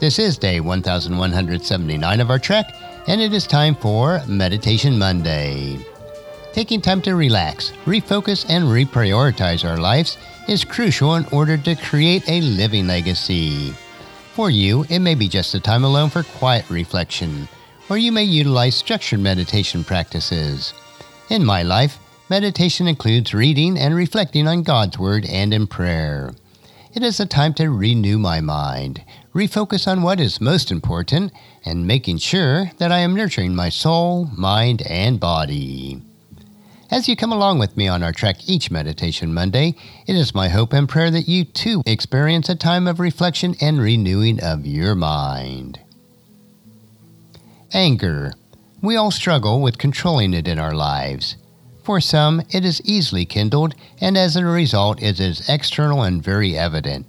This is day 1179 of our trek, and it is time for Meditation Monday. Taking time to relax, refocus, and reprioritize our lives is crucial in order to create a living legacy. For you, it may be just a time alone for quiet reflection, or you may utilize structured meditation practices. In my life, meditation includes reading and reflecting on God's Word and in prayer. It is a time to renew my mind, refocus on what is most important, and making sure that I am nurturing my soul, mind, and body. As you come along with me on our trek each Meditation Monday, it is my hope and prayer that you too experience a time of reflection and renewing of your mind. Anger. We all struggle with controlling it in our lives. For some, it is easily kindled, and as a result, it is external and very evident.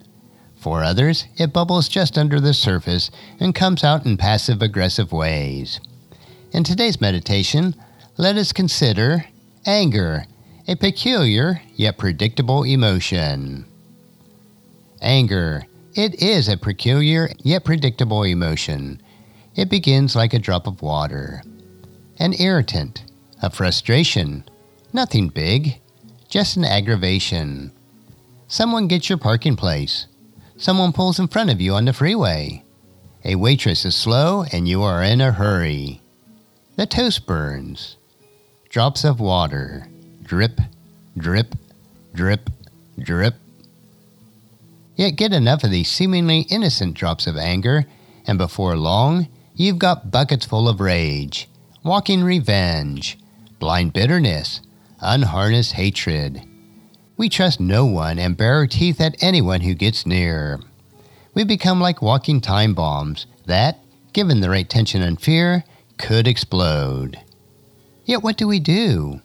For others, it bubbles just under the surface and comes out in passive aggressive ways. In today's meditation, let us consider anger, a peculiar yet predictable emotion. Anger. It is a peculiar yet predictable emotion. It begins like a drop of water. An irritant, a frustration, Nothing big, just an aggravation. Someone gets your parking place. Someone pulls in front of you on the freeway. A waitress is slow and you are in a hurry. The toast burns. Drops of water. Drip, drip, drip, drip. Yet get enough of these seemingly innocent drops of anger, and before long, you've got buckets full of rage, walking revenge, blind bitterness, unharnessed hatred. We trust no one and bare our teeth at anyone who gets near. We become like walking time bombs that, given the right tension and fear, could explode. Yet what do we do?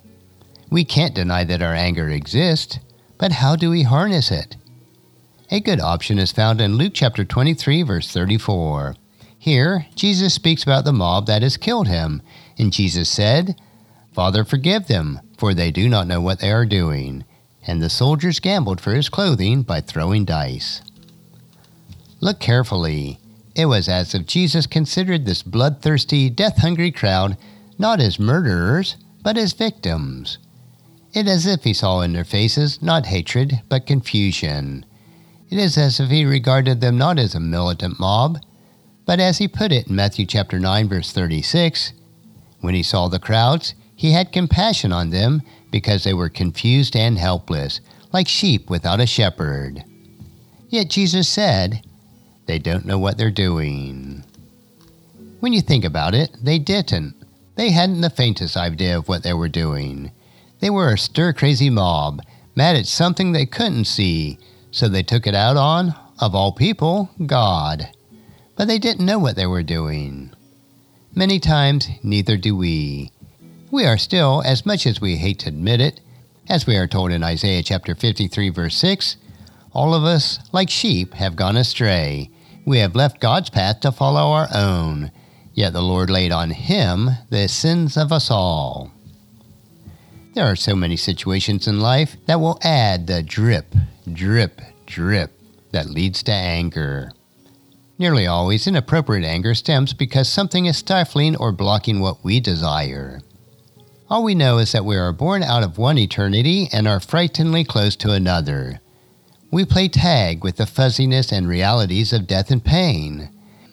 We can't deny that our anger exists, but how do we harness it? A good option is found in Luke chapter 23, verse 34. Here, Jesus speaks about the mob that has killed him, and Jesus said, Father, forgive them, for they do not know what they are doing. And the soldiers gambled for his clothing by throwing dice. Look carefully. It was as if Jesus considered this bloodthirsty, death hungry crowd not as murderers, but as victims. It is as if he saw in their faces not hatred, but confusion. It is as if he regarded them not as a militant mob, but as he put it in Matthew chapter 9 verse 36, when he saw the crowds, he had compassion on them because they were confused and helpless, like sheep without a shepherd. Yet Jesus said, They don't know what they're doing. When you think about it, they didn't. They hadn't the faintest idea of what they were doing. They were a stir crazy mob, mad at something they couldn't see, so they took it out on, of all people, God. But they didn't know what they were doing. Many times, neither do we. We are still, as much as we hate to admit it, as we are told in Isaiah chapter 53, verse 6, all of us, like sheep, have gone astray. We have left God's path to follow our own. Yet the Lord laid on him the sins of us all. There are so many situations in life that will add the drip, drip, drip that leads to anger. Nearly always, inappropriate anger stems because something is stifling or blocking what we desire. All we know is that we are born out of one eternity and are frighteningly close to another. We play tag with the fuzziness and realities of death and pain.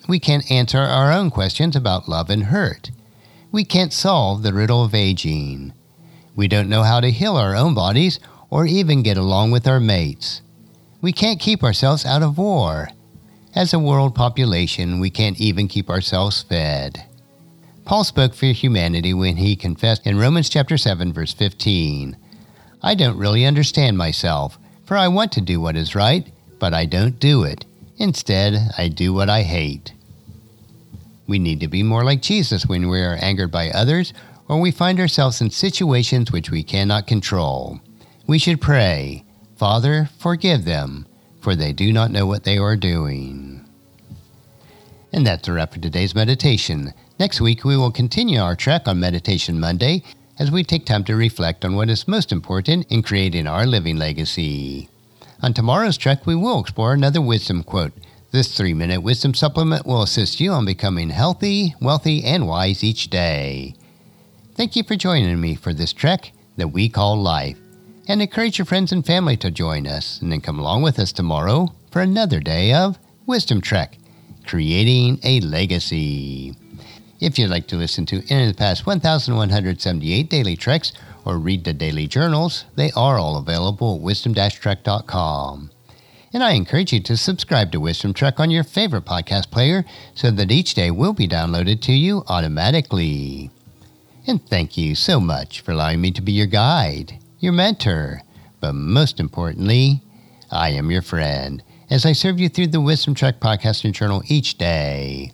We can't answer our own questions about love and hurt. We can't solve the riddle of aging. We don't know how to heal our own bodies or even get along with our mates. We can't keep ourselves out of war. As a world population, we can't even keep ourselves fed. Paul spoke for humanity when he confessed in Romans chapter 7 verse 15, I don't really understand myself, for I want to do what is right, but I don't do it. Instead, I do what I hate. We need to be more like Jesus when we are angered by others or we find ourselves in situations which we cannot control. We should pray, Father, forgive them, for they do not know what they are doing. And that's a wrap for today's meditation. Next week, we will continue our trek on Meditation Monday as we take time to reflect on what is most important in creating our living legacy. On tomorrow's trek, we will explore another wisdom quote. This three minute wisdom supplement will assist you on becoming healthy, wealthy, and wise each day. Thank you for joining me for this trek that we call life. And encourage your friends and family to join us and then come along with us tomorrow for another day of Wisdom Trek, creating a legacy. If you'd like to listen to any of the past 1,178 daily treks or read the daily journals, they are all available at wisdom-trek.com. And I encourage you to subscribe to Wisdom Trek on your favorite podcast player so that each day will be downloaded to you automatically. And thank you so much for allowing me to be your guide, your mentor, but most importantly, I am your friend as I serve you through the Wisdom Trek podcast and journal each day.